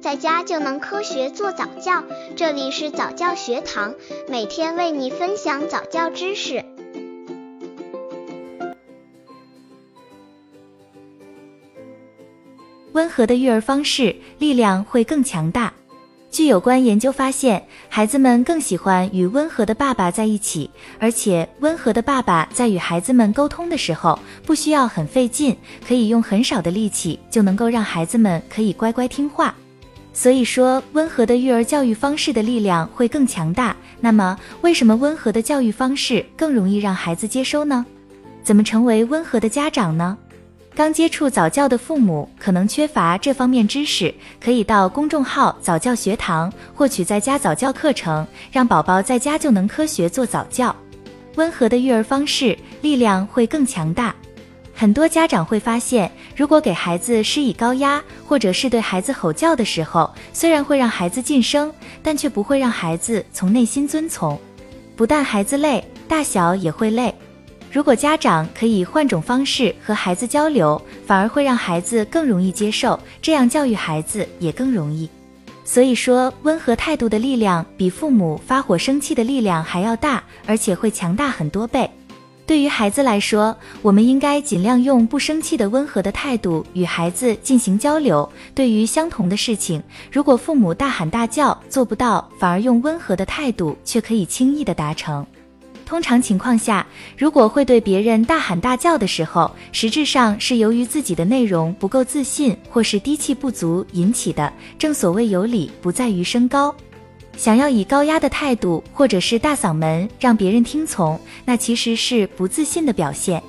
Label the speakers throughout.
Speaker 1: 在家就能科学做早教。这里是早教学堂，每天为你分享早教知识。
Speaker 2: 温和的育儿方式，力量会更强大。据有关研究发现，孩子们更喜欢与温和的爸爸在一起，而且温和的爸爸在与孩子们沟通的时候，不需要很费劲，可以用很少的力气就能够让孩子们可以乖乖听话。所以说，温和的育儿教育方式的力量会更强大。那么，为什么温和的教育方式更容易让孩子接收呢？怎么成为温和的家长呢？刚接触早教的父母可能缺乏这方面知识，可以到公众号早教学堂获取在家早教课程，让宝宝在家就能科学做早教。温和的育儿方式，力量会更强大。很多家长会发现，如果给孩子施以高压，或者是对孩子吼叫的时候，虽然会让孩子噤声，但却不会让孩子从内心遵从。不但孩子累，大小也会累。如果家长可以换种方式和孩子交流，反而会让孩子更容易接受，这样教育孩子也更容易。所以说，温和态度的力量比父母发火生气的力量还要大，而且会强大很多倍。对于孩子来说，我们应该尽量用不生气的温和的态度与孩子进行交流。对于相同的事情，如果父母大喊大叫做不到，反而用温和的态度却可以轻易的达成。通常情况下，如果会对别人大喊大叫的时候，实质上是由于自己的内容不够自信，或是低气不足引起的。正所谓有理不在于声高，想要以高压的态度或者是大嗓门让别人听从，那其实是不自信的表现。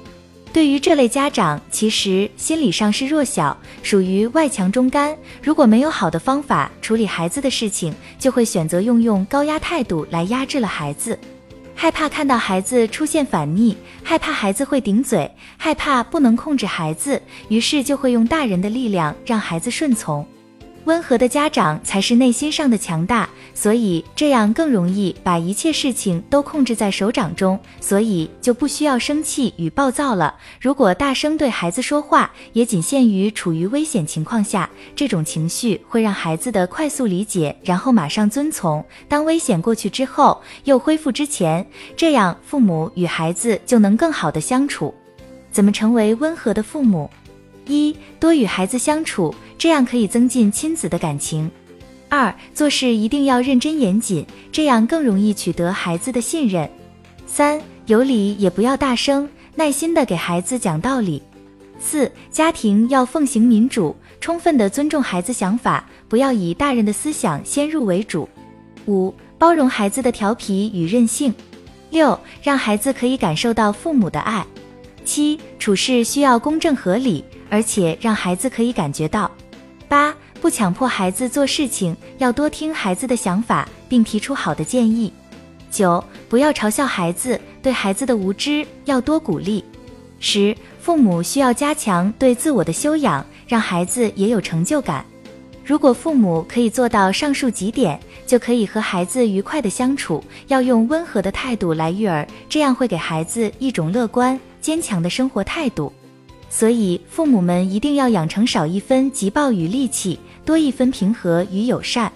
Speaker 2: 对于这类家长，其实心理上是弱小，属于外强中干。如果没有好的方法处理孩子的事情，就会选择用用高压态度来压制了孩子。害怕看到孩子出现反逆，害怕孩子会顶嘴，害怕不能控制孩子，于是就会用大人的力量让孩子顺从。温和的家长才是内心上的强大，所以这样更容易把一切事情都控制在手掌中，所以就不需要生气与暴躁了。如果大声对孩子说话，也仅限于处于危险情况下，这种情绪会让孩子的快速理解，然后马上遵从。当危险过去之后，又恢复之前，这样父母与孩子就能更好的相处。怎么成为温和的父母？一多与孩子相处，这样可以增进亲子的感情。二做事一定要认真严谨，这样更容易取得孩子的信任。三有理也不要大声，耐心的给孩子讲道理。四家庭要奉行民主，充分的尊重孩子想法，不要以大人的思想先入为主。五包容孩子的调皮与任性。六让孩子可以感受到父母的爱。七处事需要公正合理。而且让孩子可以感觉到，八不强迫孩子做事情，要多听孩子的想法，并提出好的建议。九不要嘲笑孩子，对孩子的无知要多鼓励。十父母需要加强对自我的修养，让孩子也有成就感。如果父母可以做到上述几点，就可以和孩子愉快的相处。要用温和的态度来育儿，这样会给孩子一种乐观坚强的生活态度。所以，父母们一定要养成少一分急暴与戾气，多一分平和与友善。